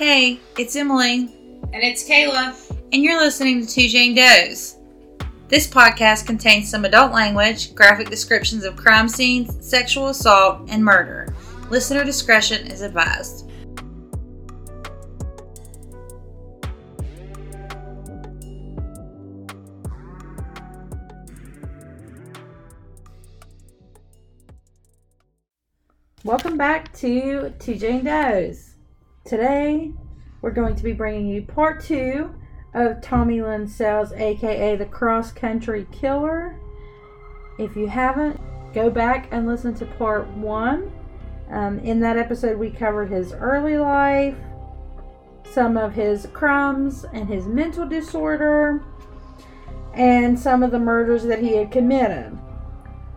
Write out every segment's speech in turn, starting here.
Hey, it's Emily, And it's Kayla. and you're listening to Two Jane Does. This podcast contains some adult language, graphic descriptions of crime scenes, sexual assault, and murder. Listener discretion is advised. Welcome back to Two Jane Does. Today, we're going to be bringing you part two of Tommy Lynn Sells, aka the Cross Country Killer. If you haven't, go back and listen to part one. Um, in that episode, we covered his early life, some of his crimes and his mental disorder, and some of the murders that he had committed.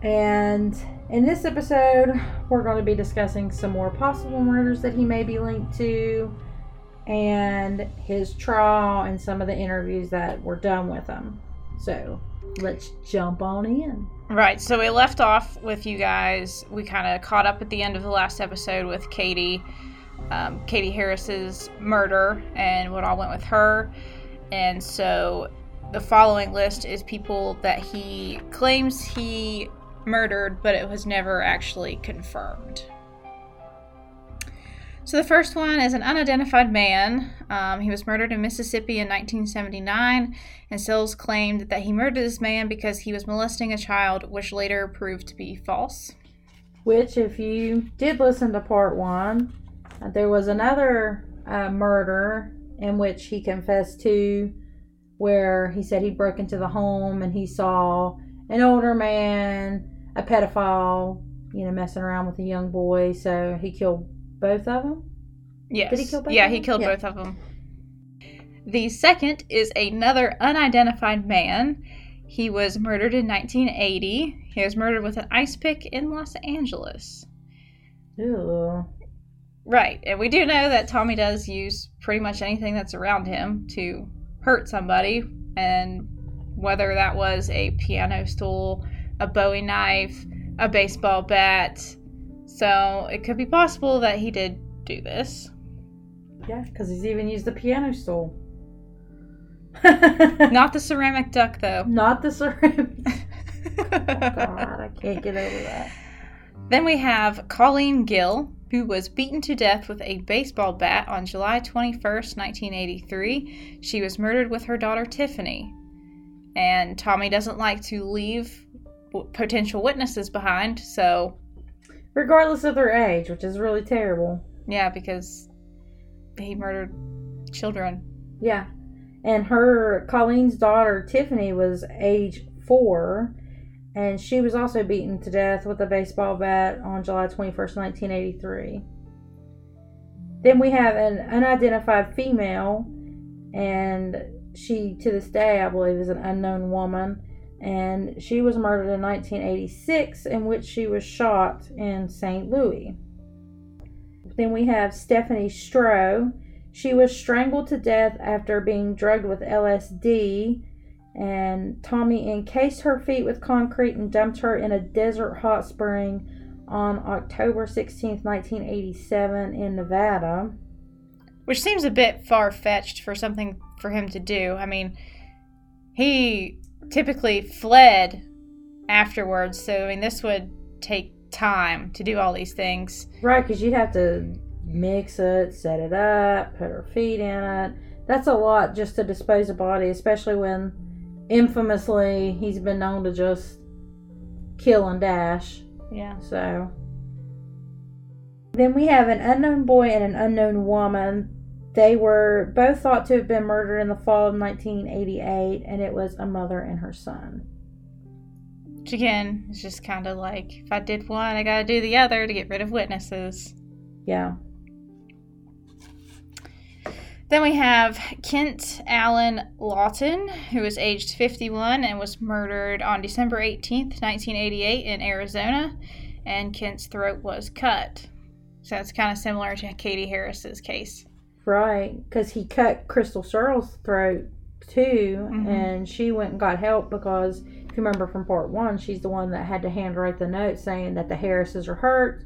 And in this episode, we're going to be discussing some more possible murders that he may be linked to, and his trial and some of the interviews that were done with him. So let's jump on in. Right, so we left off with you guys. We kind of caught up at the end of the last episode with Katie, um, Katie Harris's murder, and what all went with her. And so the following list is people that he claims he murdered, but it was never actually confirmed. So the first one is an unidentified man. Um, he was murdered in Mississippi in 1979, and Sells claimed that he murdered this man because he was molesting a child, which later proved to be false. Which, if you did listen to part one, uh, there was another uh, murder in which he confessed to, where he said he broke into the home and he saw an older man, a pedophile, you know, messing around with a young boy. So he killed both of them. Yes. Did he kill both Yeah, he killed Yeah. both of them. The second is another unidentified man. He was murdered in 1980. He was murdered with an ice pick in Los Angeles. Ew. Right, and we do know that Tommy does use pretty much anything that's around him to hurt somebody, and whether that was a piano stool, a Bowie knife, a baseball bat. So it could be possible that he did do this. Yeah, because he's even used the piano stool. Not the ceramic duck, though. Not the ceramic. God, I can't get over that. Then we have Colleen Gill, who was beaten to death with a baseball bat on July 21st, 1983. She was murdered with her daughter Tiffany. And Tommy doesn't like to leave potential witnesses behind, so Regardless of their age, which is really terrible. yeah, because he murdered children. Yeah. And her, Colleen's daughter, Tiffany, was age four, and she was also beaten to death with a baseball bat on July 21st, 1983. Then we have an unidentified female, and she, to this day, I believe, is an unknown woman. And she was murdered in 1986, in which she was shot in St. Louis. Then we have Stephanie Stroh. She was strangled to death after being drugged with LSD, and Tommy encased her feet with concrete and dumped her in a desert hot spring on October 16, 1987, in Nevada. Which seems a bit far fetched for something for him to do. I mean, he typically fled afterwards, so I mean, this would take time to do all these things. Right, because you'd have to mix it, set it up, put her feet in it. That's a lot just to dispose a body, especially when infamously he's been known to just kill and dash. Yeah. So then we have an unknown boy and an unknown woman. They were both thought to have been murdered in the fall of 1988, and it was a mother and her son. Which again, is just kind of like if I did one, I gotta do the other to get rid of witnesses. Yeah. Then we have Kent Allen Lawton, who was aged 51 and was murdered on December 18th, 1988, in Arizona, and Kent's throat was cut. So that's kind of similar to Katie Harris's case. Right, because he cut Krystal Surles' throat too, Mhm. and she went and got help because if you remember from part one, she's the one that had to handwrite the note saying that the Harrises are hurt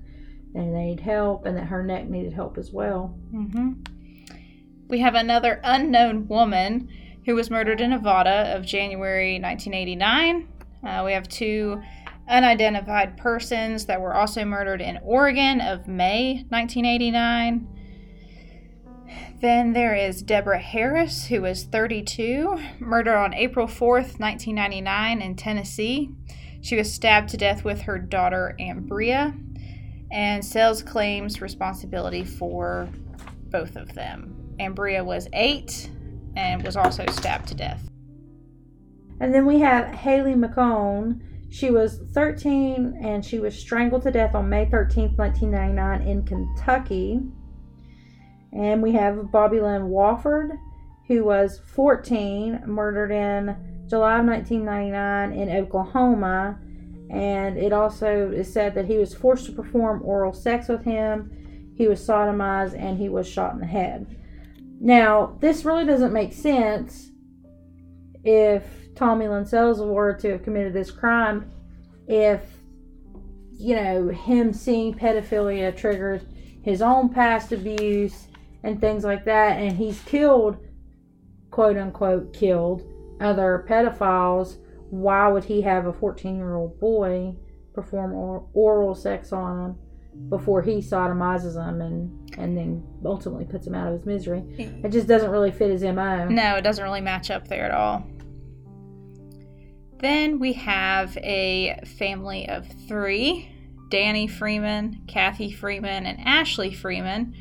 and they need help, and that her neck needed help as well. hmm We have another unknown woman who was murdered in Nevada of January 1989. Uh, we have two unidentified persons that were also murdered in Oregon of May 1989. Then there is Deborah Harris, who was 32, murdered on April 4th, 1999, in Tennessee. She was stabbed to death with her daughter Ambria, and Sells claims responsibility for both of them. Ambria was eight and was also stabbed to death. And then we have Haley McHone. She was 13 and she was strangled to death on May 13th, 1999, in Kentucky. And we have Bobby Lynn Wofford, who was 14, murdered in July of 1999 in Oklahoma. And it also is said that he was forced to perform oral sex with him, he was sodomized, and he was shot in the head. Now, this really doesn't make sense if Tommy Lynn Sells were to have committed this crime if, you know, him seeing pedophilia triggers his own past abuse and things like that, and he's killed, quote unquote, killed other pedophiles, why would he have a 14 year old boy perform oral sex on him before he sodomizes him and, and then ultimately puts him out of his misery? It just doesn't really fit his MO. No, it doesn't really match up there at all. Then we have a family of three Danny Freeman, Kathy Freeman, and Ashley Freeman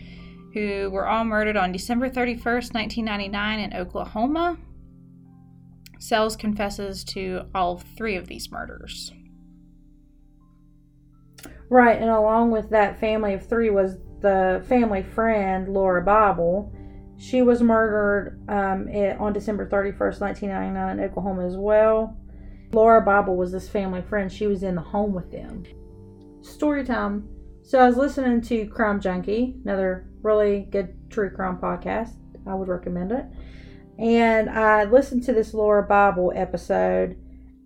who were all murdered on December 31st, 1999, in Oklahoma. Sells confesses to all three of these murders. Right, and along with that family of three was the family friend, Laura Bible. She was murdered um, on December 31st, 1999, in Oklahoma as well. Laura Bible was this family friend. She was in the home with them. Story time. So I was listening to Crime Junkie, another really good true crime podcast. I would recommend it. And I listened to this Laura Bible episode,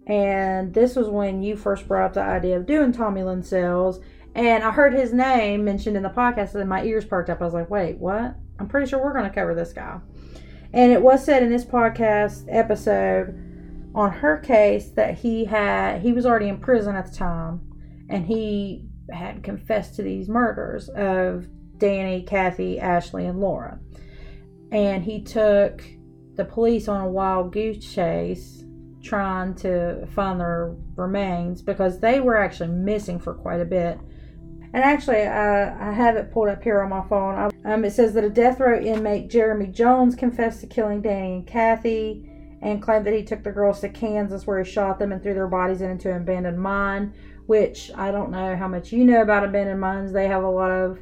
and this was when you first brought up the idea of doing Tommy Lynn Sells. And I heard his name mentioned in the podcast, and my ears perked up. I was like, wait, what? I'm pretty sure we're going to cover this guy. And it was said in this podcast episode on her case that he had, he was already in prison at the time, and he had confessed to these murders of Danny, Kathy, Ashley, and Laura. And he took the police on a wild goose chase trying to find their remains because they were actually missing for quite a bit. And actually, I, I have it pulled up here on my phone. Um, it says that a death row inmate, Jeremy Jones, confessed to killing Danny and Kathy and claimed that he took the girls to Kansas where he shot them and threw their bodies into an abandoned mine. Which I don't know how much you know about abandoned mines. They have a lot of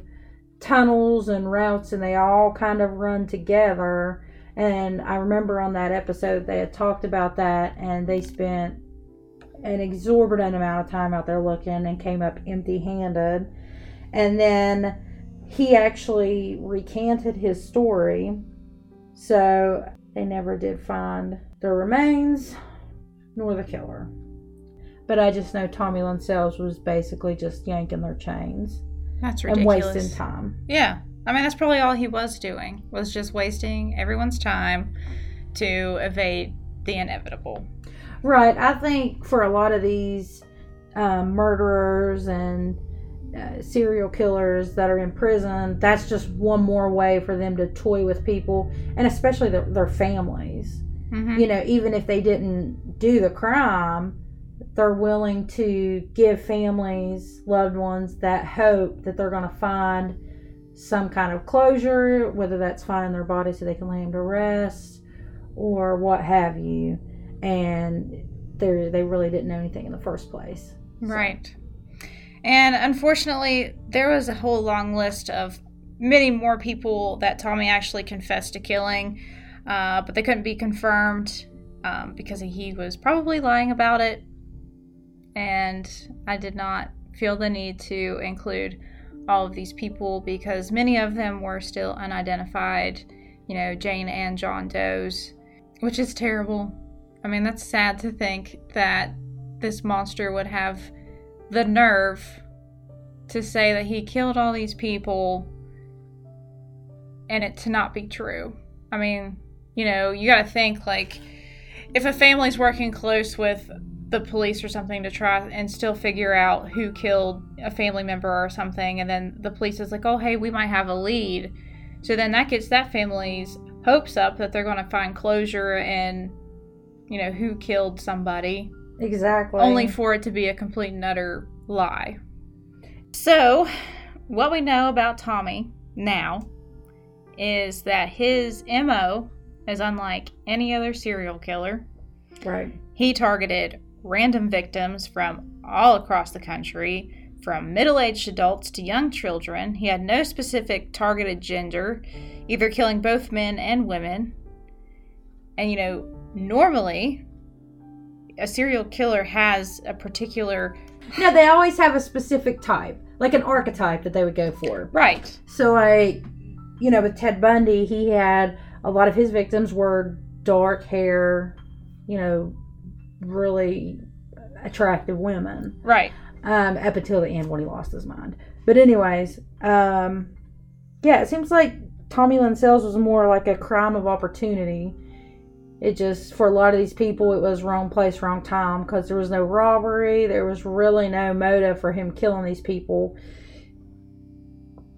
tunnels and routes and they all kind of run together. And I remember on that episode they had talked about that and they spent an exorbitant amount of time out there looking and came up empty handed. And then he actually recanted his story. So they never did find the remains nor the killer. But I just know Tommy Lynn Sells was basically just yanking their chains. That's ridiculous. And wasting time. Yeah. I mean, that's probably all he was doing, was just wasting everyone's time to evade the inevitable. Right. I think for a lot of these um, murderers and uh, serial killers that are in prison, that's just one more way for them to toy with people, and especially the, their families. Mm-hmm. You know, even if they didn't do the crime, they're willing to give families, loved ones, that hope that they're going to find some kind of closure, whether that's finding their body so they can lay them to rest or what have you. And they they really didn't know anything in the first place. So. Right. And unfortunately, there was a whole long list of many more people that Tommy actually confessed to killing, uh, but they couldn't be confirmed um, because he was probably lying about it and I did not feel the need to include all of these people because many of them were still unidentified, you know, Jane and John Doe's, which is terrible. I mean, that's sad to think that this monster would have the nerve to say that he killed all these people and it to not be true. I mean, you know, you got to think like if a family's working close with the police or something to try and still figure out who killed a family member or something, and then the police is like, oh, hey, we might have a lead. So then that gets that family's hopes up that they're going to find closure and, you know, who killed somebody. Exactly. Only for it to be a complete and utter lie. So, what we know about Tommy now is that his MO is unlike any other serial killer. Right. He targeted random victims from all across the country, from middle aged adults to young children. He had no specific targeted gender, either killing both men and women. And you know, normally, a serial killer has a particular. No, they always have a specific type, like an archetype that they would go for. Right. So, like, you know, with Ted Bundy, he had a lot of his victims were dark hair, you know, really attractive women. Right. Um, up until the end when he lost his mind. But anyways, um, yeah, it seems like Tommy Lynn Sells was more like a crime of opportunity. It just for a lot of these people, it was wrong place, wrong time because there was no robbery. There was really no motive for him killing these people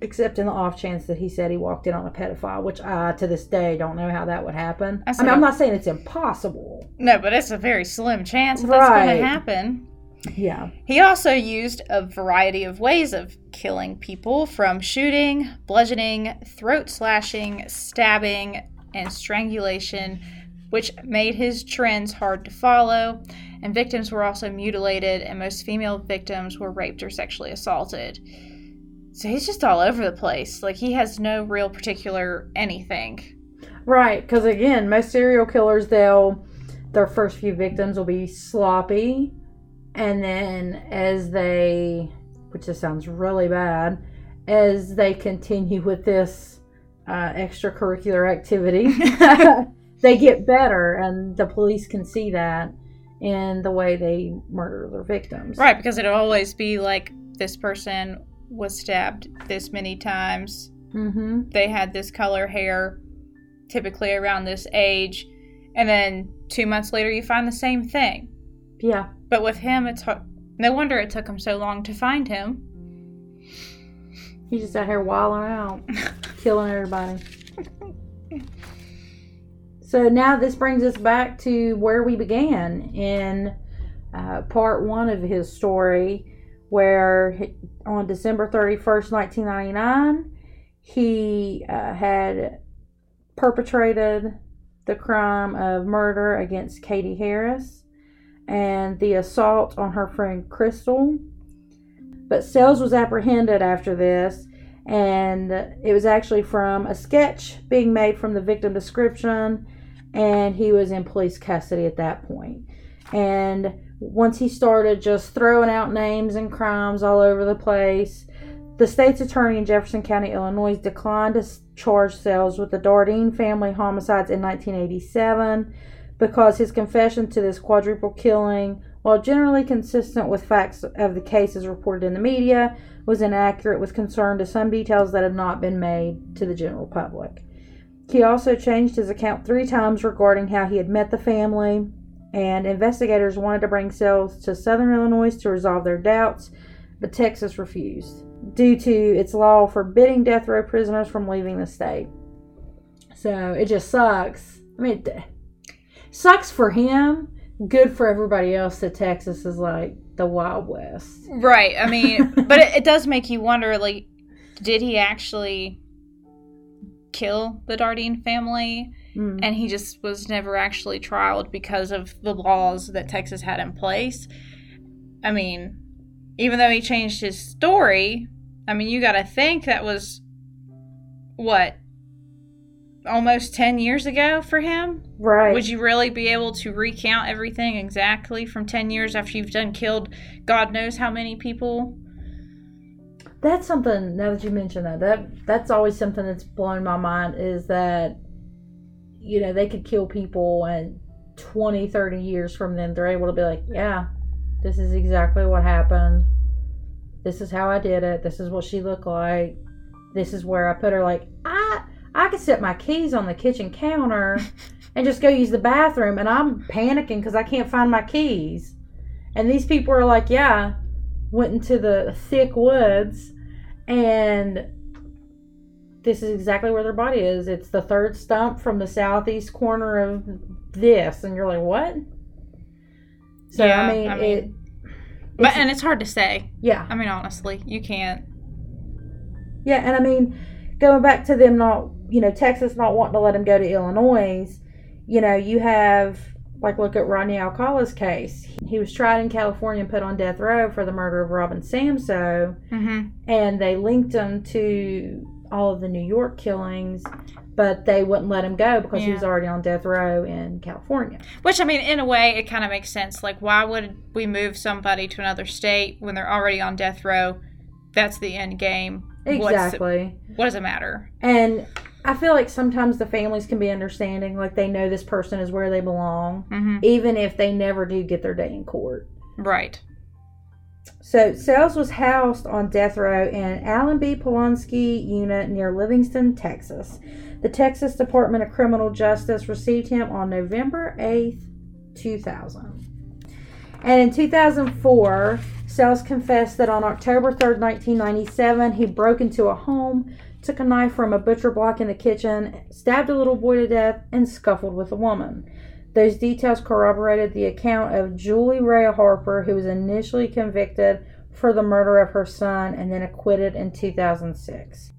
except in the off chance that he said he walked in on a pedophile, which I to this day don't know how that would happen. I, I mean, I'm not saying it's impossible. No, but it's a very slim chance that that's going to happen. Yeah, He also used a variety of ways of killing people from shooting, bludgeoning, throat slashing, stabbing, and strangulation, which made his trends hard to follow. And victims were also mutilated, and most female victims were raped or sexually assaulted. So he's just all over the place. Like he has no real particular anything. right. Because again, most serial killers, they'll their first few victims will be sloppy, and then as they, which just sounds really bad, as they continue with this uh, extracurricular activity, they get better, and the police can see that in the way they murder their victims. Right, because it'll always be like this person was stabbed this many times. Mm-hmm. They had this color hair, typically around this age, and then two months later you find the same thing. Yeah. But with him, it's no wonder it took him so long to find him. He's just out here wilding out, killing everybody. So now this brings us back to where we began in uh, part one of his story, where he- on December 31st, 1999, he uh, had perpetrated the crime of murder against Katie Harris and the assault on her friend Krystal. But Sells was apprehended after this, and it was actually from a sketch being made from the victim description, and he was in police custody at that point. And once he started just throwing out names and crimes all over the place, the state's attorney in Jefferson County, Illinois, declined to charge Sells with the Dardeen family homicides in 1987 because his confession to this quadruple killing, while generally consistent with facts of the cases reported in the media, was inaccurate with concern to some details that had not been made to the general public. He also changed his account three times regarding how he had met the family, and investigators wanted to bring Sells to southern Illinois to resolve their doubts, but Texas refused due to its law forbidding death row prisoners from leaving the state. So it just sucks. I mean, it sucks for him. Good for everybody else that Texas is like the Wild West. Right. I mean, but it, it does make you wonder like, did he actually kill the Dardeen family? Mm. and he just was never actually trialed because of the laws that Texas had in place. I mean, even though he changed his story, I mean, you got to think that was what almost 10 years ago for him. Right. Would you really be able to recount everything exactly from 10 years after you've done killed God knows how many people? That's something now that you mention that that that's always something that's blown my mind is that you know they could kill people and 20 30 years from then they're able to be like yeah this is exactly what happened. This is how i did it. This is what she looked like. This is where i put her like i i could set my keys on the kitchen counter and just go use the bathroom, and I'm panicking because I can't find my keys. And these people are like, yeah, went into the thick woods, and this is exactly where their body is. It's the third stump from the southeast corner of this, and you're like, what? So Yeah, I mean, I mean- it. But and it's hard to say. yeah, I mean, honestly, you can't. Yeah, and I mean, going back to them not, you know, Texas not wanting to let him go to Illinois, you know, you have, like, look at Rodney Alcala's case. He was tried in California and put on death row for the murder of Robin Samsoe, Mm-hmm. and they linked him to all of the New York killings, but they wouldn't let him go because he was already on death row in California. Which I mean, in a way, it kind of makes sense. Like, why would we move somebody to another state when they're already on death row? That's the end game. What's- Exactly. what does it matter? And I feel like sometimes the families can be understanding, like they know this person is where they belong, Mm-hmm. even if they never do get their day in court. Right. So Sells was housed on death row in Allan B. Polunsky unit near Livingston, Texas. The Texas Department of Criminal Justice received him on November 8th, 2000. And in 2004, Sells confessed that on October 3rd, 1997, he broke into a home, took a knife from a butcher block in the kitchen, stabbed a little boy to death, and scuffled with a woman. Those details corroborated the account of Julie Rea Harper, who was initially convicted for the murder of her son and then acquitted in 2006.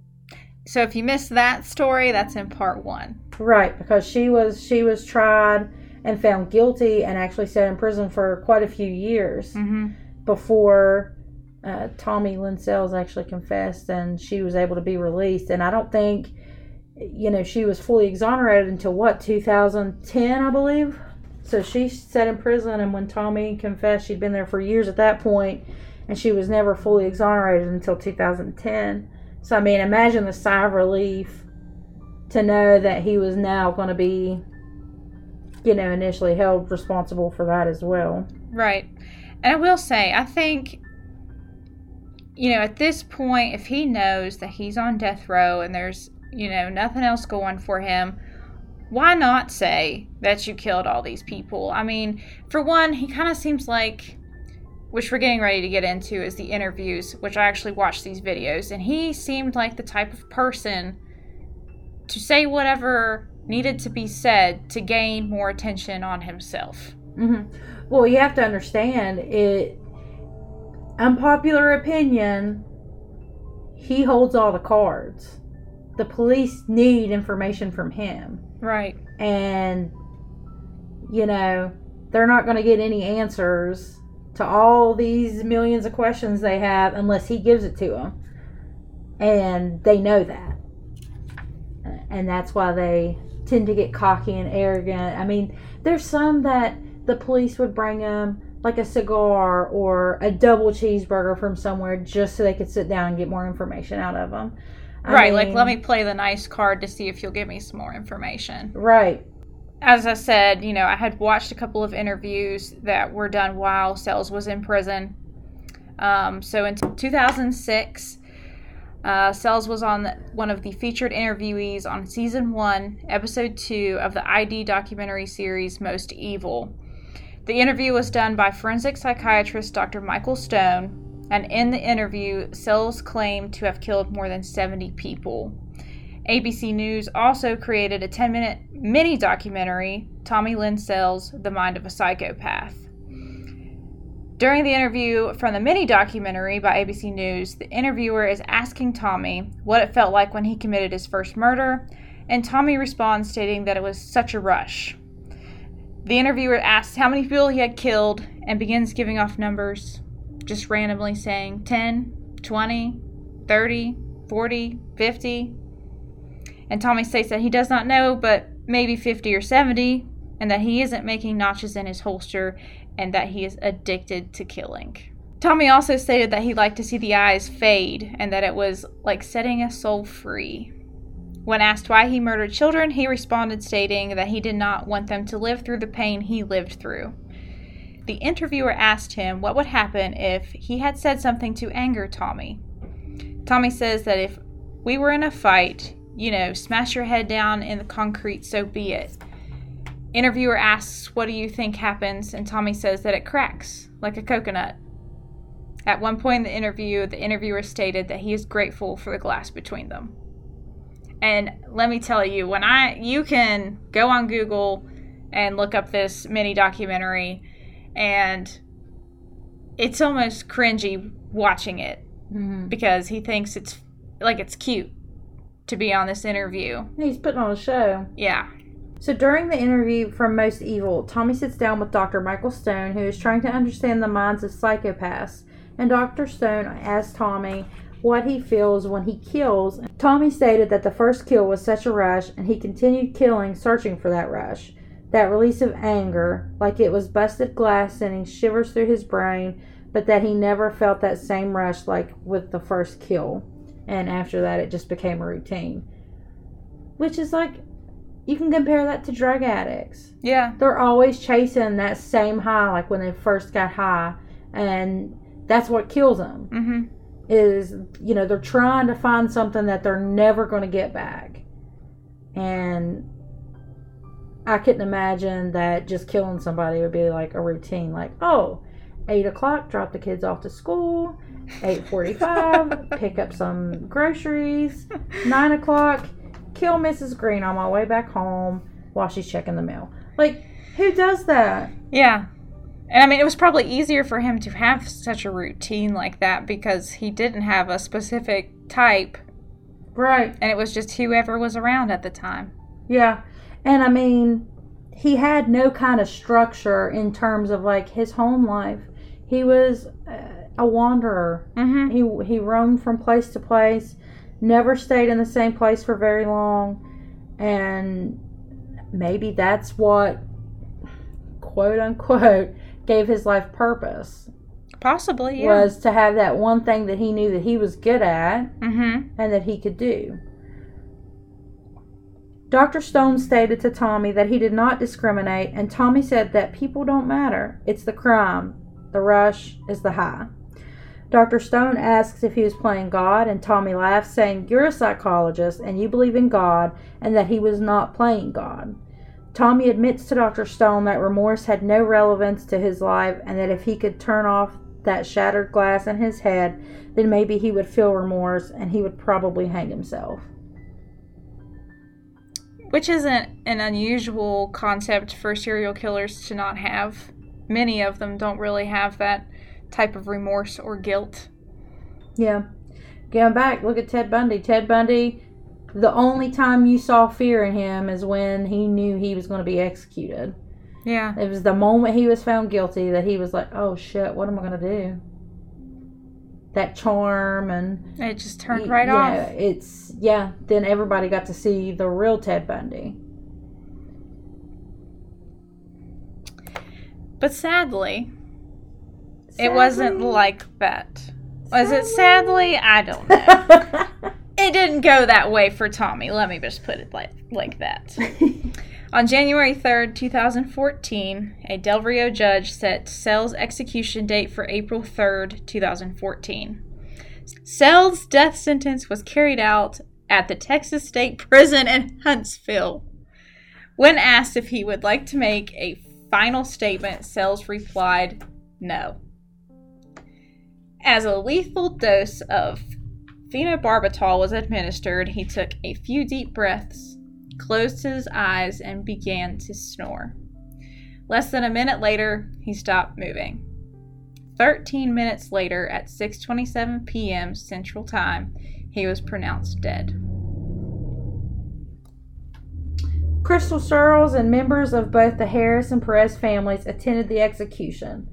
So if you missed that story, that's in part one. Right, because she was she was tried and found guilty and actually sat in prison for quite a few years Mm-hmm. before uh, Tommy Lynn Sells actually confessed and she was able to be released. And I don't think, you know, she was fully exonerated until what, 2010, I believe? So she sat in prison, and when Tommy confessed, she'd been there for years at that point, and she was never fully exonerated until 2010. So, I mean, imagine the sigh of relief to know that he was now going to be, you know, initially held responsible for that as well. Right. And I will say, I think, you know, at this point, if he knows that he's on death row and there's, you know, nothing else going for him, why not say that you killed all these people? I mean, for one, he kind of seems like, which we're getting ready to get into, is the interviews, which I actually watched these videos, and he seemed like the type of person to say whatever needed to be said to gain more attention on himself. hmm Well, you have to understand it. Unpopular opinion. He holds all the cards. The police need information from him, Right. and you know they're not going to get any answers to all these millions of questions they have unless he gives it to them, and they know that, and that's why they tend to get cocky and arrogant. I mean, there's some that the police would bring them like a cigar or a double cheeseburger from somewhere just so they could sit down and get more information out of them. right, like let me play the nice card to see if you'll give me some more information. Right. As I said, you know, I had watched a couple of interviews that were done while Sells was in prison. Um, so in 2006, uh, Sells was on the, one of the featured interviewees on season one, episode two of the ID documentary series Most Evil. The interview was done by forensic psychiatrist Dr. Michael Stone, and in the interview, Sells claimed to have killed more than 70 people. ABC News also created a 10 minute mini documentary, Tommy Lynn Sells The Mind of a Psychopath. During the interview from the mini documentary by ABC News, the interviewer is asking Tommy what it felt like when he committed his first murder, and Tommy responds stating that it was such a rush. The interviewer asks how many people he had killed and begins giving off numbers, just randomly saying 10, 20, 30, 40, 50. And Tommy states that he does not know, but maybe 50 or 70, and that he isn't making notches in his holster, and that he is addicted to killing. Tommy also stated that he liked to see the eyes fade, and that it was like setting a soul free. When asked why he murdered children, he responded stating that he did not want them to live through the pain he lived through. The interviewer asked him what would happen if he had said something to anger Tommy. Tommy says that if we were in a fight you know, smash your head down in the concrete, so be it. Interviewer asks, What do you think happens? And Tommy says that it cracks like a coconut. At one point in the interview, the interviewer stated that he is grateful for the glass between them. And let me tell you, when I you can go on Google and look up this mini documentary and it's almost cringy watching it Mhm. because he thinks it's like it's cute to be on this interview. He's putting on a show. Yeah. So during the interview from Most Evil, Tommy sits down with Dr. Michael Stone, who is trying to understand the minds of psychopaths. And Dr. Stone asks Tommy what he feels when he kills. Tommy stated that the first kill was such a rush, and he continued killing, searching for that rush. That release of anger, like it was busted glass sending shivers through his brain, but that he never felt that same rush like with the first kill. And after that, it just became a routine. Which is like, you can compare that to drug addicts. Yeah. They're always chasing that same high, like when they first got high, and that's what kills them. Mhm. Is you know they're trying to find something that they're never going to get back, and I couldn't imagine that just killing somebody would be like a routine. Like, oh, eight o'clock, drop the kids off to school. Eight forty-five, pick up some groceries. Nine o'clock, kill Mrs. Green on my way back home while she's checking the mail. Like, who does that? Yeah. And I mean, it was probably easier for him to have such a routine like that because he didn't have a specific type Right. and it was just whoever was around at the time. Yeah. And I mean, he had no kind of structure in terms of like his home life. He was uh, a wanderer. Mm-hmm. He he roamed from place to place, never stayed in the same place for very long, and maybe that's what quote unquote gave his life purpose Possibly, yeah. was to have that one thing that he knew that he was good at Mm-hmm. and that he could do. Dr. Stone stated to Tommy that he did not discriminate, and Tommy said that people don't matter. It's the crime. The rush is the high. Dr. Stone asks if he was playing God, and Tommy laughs, saying, You're a psychologist and you believe in God, and that he was not playing God. Tommy admits to Dr. Stone that remorse had no relevance to his life, and that if he could turn off that shattered glass in his head, then maybe he would feel remorse and he would probably hang himself. Which isn't an unusual concept for serial killers to not have. Many of them don't really have that type of remorse or guilt. Yeah. Going back, look at Ted Bundy. Ted Bundy, the only time you saw fear in him is when he knew he was going to be executed. Yeah. It was the moment he was found guilty that he was like, oh shit, what am I going to do? That charm and. It just turned right yeah, off. It's, yeah, then everybody got to see the real Ted Bundy. But sadly, it wasn't like that. Was it sadly? I don't know. it didn't go that way for Tommy. Let me just put it like, like that. On January 3rd, 2014, a Del Rio judge set Sell's execution date for April 3rd, 2014. Sell's death sentence was carried out at the Texas State Prison in Huntsville. When asked if he would like to make a final statement, Sells replied, no. As a lethal dose of phenobarbital was administered, he took a few deep breaths, closed his eyes, and began to snore. Less than a minute later, he stopped moving. 13 minutes later, at 6:27 p.m. Central Time, he was pronounced dead. Krystal Surles and members of both the Harris and Perez families attended the execution.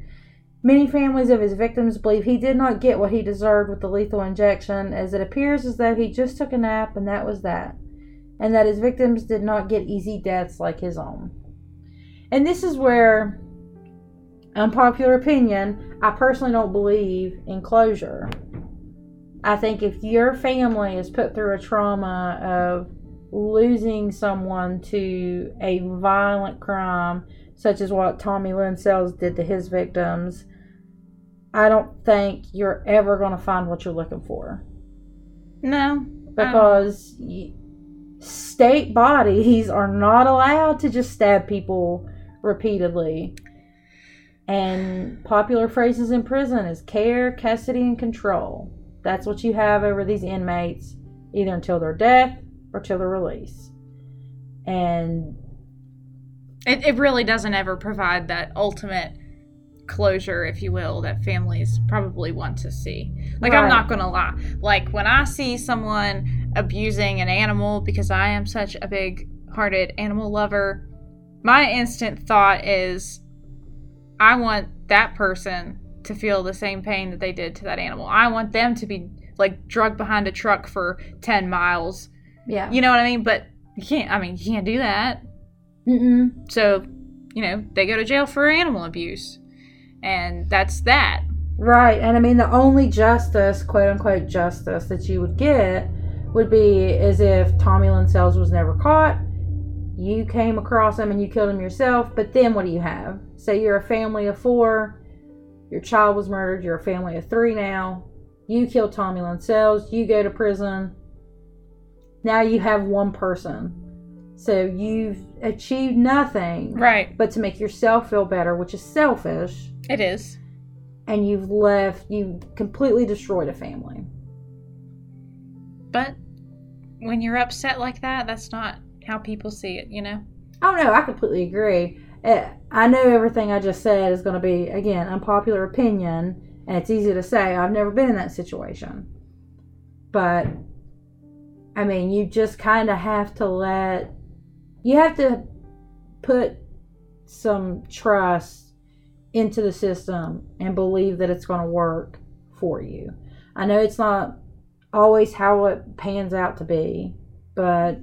Many families of his victims believe he did not get what he deserved with the lethal injection, as it appears as though he just took a nap and that was that, and that his victims did not get easy deaths like his own. And this is where, unpopular opinion, I personally don't believe in closure. I think if your family is put through a trauma of losing someone to a violent crime, such as what Tommy Lynn Sells did to his victims, I don't think you're ever going to find what you're looking for. No, Because y state bodies are not allowed to just stab people repeatedly. And popular phrases in prison is care, custody, and control. That's what you have over these inmates, either until their death or till their release. And It, it really doesn't ever provide that ultimate closure, if you will, that families probably want to see. Like, I'm not going to lie. Like, when I see someone abusing an animal, because I am such a big hearted animal lover, my instant thought is I want that person to feel the same pain that they did to that animal. I want them to be like drugged behind a truck for 10 miles. yeah. You know what I mean? But you can't, I mean, you can't do that. Mm-mm. So, you know, they go to jail for animal abuse. And that's that. Right. And I mean, the only justice, quote unquote, justice that you would get would be as if Tommy Lynn Sells was never caught. You came across him and you killed him yourself. But then what do you have? Say you're a family of four. Your child was murdered. You're a family of three now. You killed Tommy Lynn Sells. You go to prison. Now you have one person. So you've achieved nothing Right. but to make yourself feel better, which is selfish It is. and you've left, you've completely destroyed a family. But when you're upset like that, that's not how people see it, you know? Oh no, I completely agree. Eh, I know everything I just said is going to be again unpopular opinion, and it's easy to say. I've never been in that situation, but I mean, you just kind of have to let you have to put some trust into the system and believe that it's going to work for you. I know it's not always how it pans out to be, but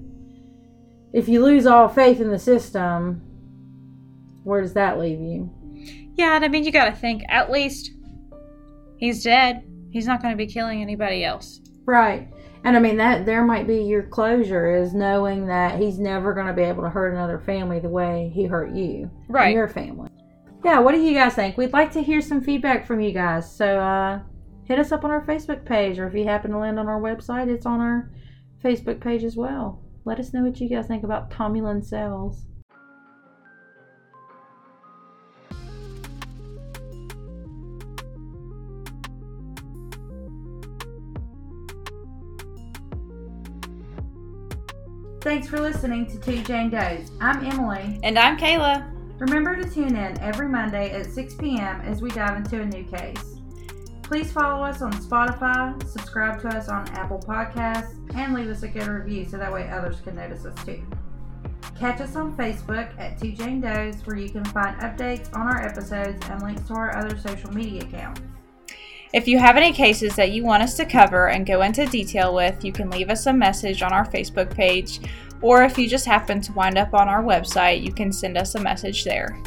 if you lose all faith in the system, where does that leave you? Yeah, and I mean, you gotta think, at least he's dead. He's not gonna be killing anybody else. Right. And I mean that there might be your closure is knowing that he's never going to be able to hurt another family the way he hurt you, and Right. your family. Yeah, what do you guys think? We'd like to hear some feedback from you guys. So uh hit us up on our Facebook page or if you happen to land on our website, it's on our Facebook page as well. Let us know what you guys think about Tommy Lynn Thanks for listening to Two Jane Does. I'm Emily. And I'm Kayla. Remember to tune in every Monday at 6 p.m. as we dive into a new case. Please follow us on Spotify, subscribe to us on Apple Podcasts, and leave us a good review so that way others can notice us too. Catch us on Facebook at Two Jane Does, where you can find updates on our episodes and links to our other social media accounts. If you have any cases that you want us to cover and go into detail with, you can leave us a message on our Facebook page, or if you just happen to wind up on our website, you can send us a message there.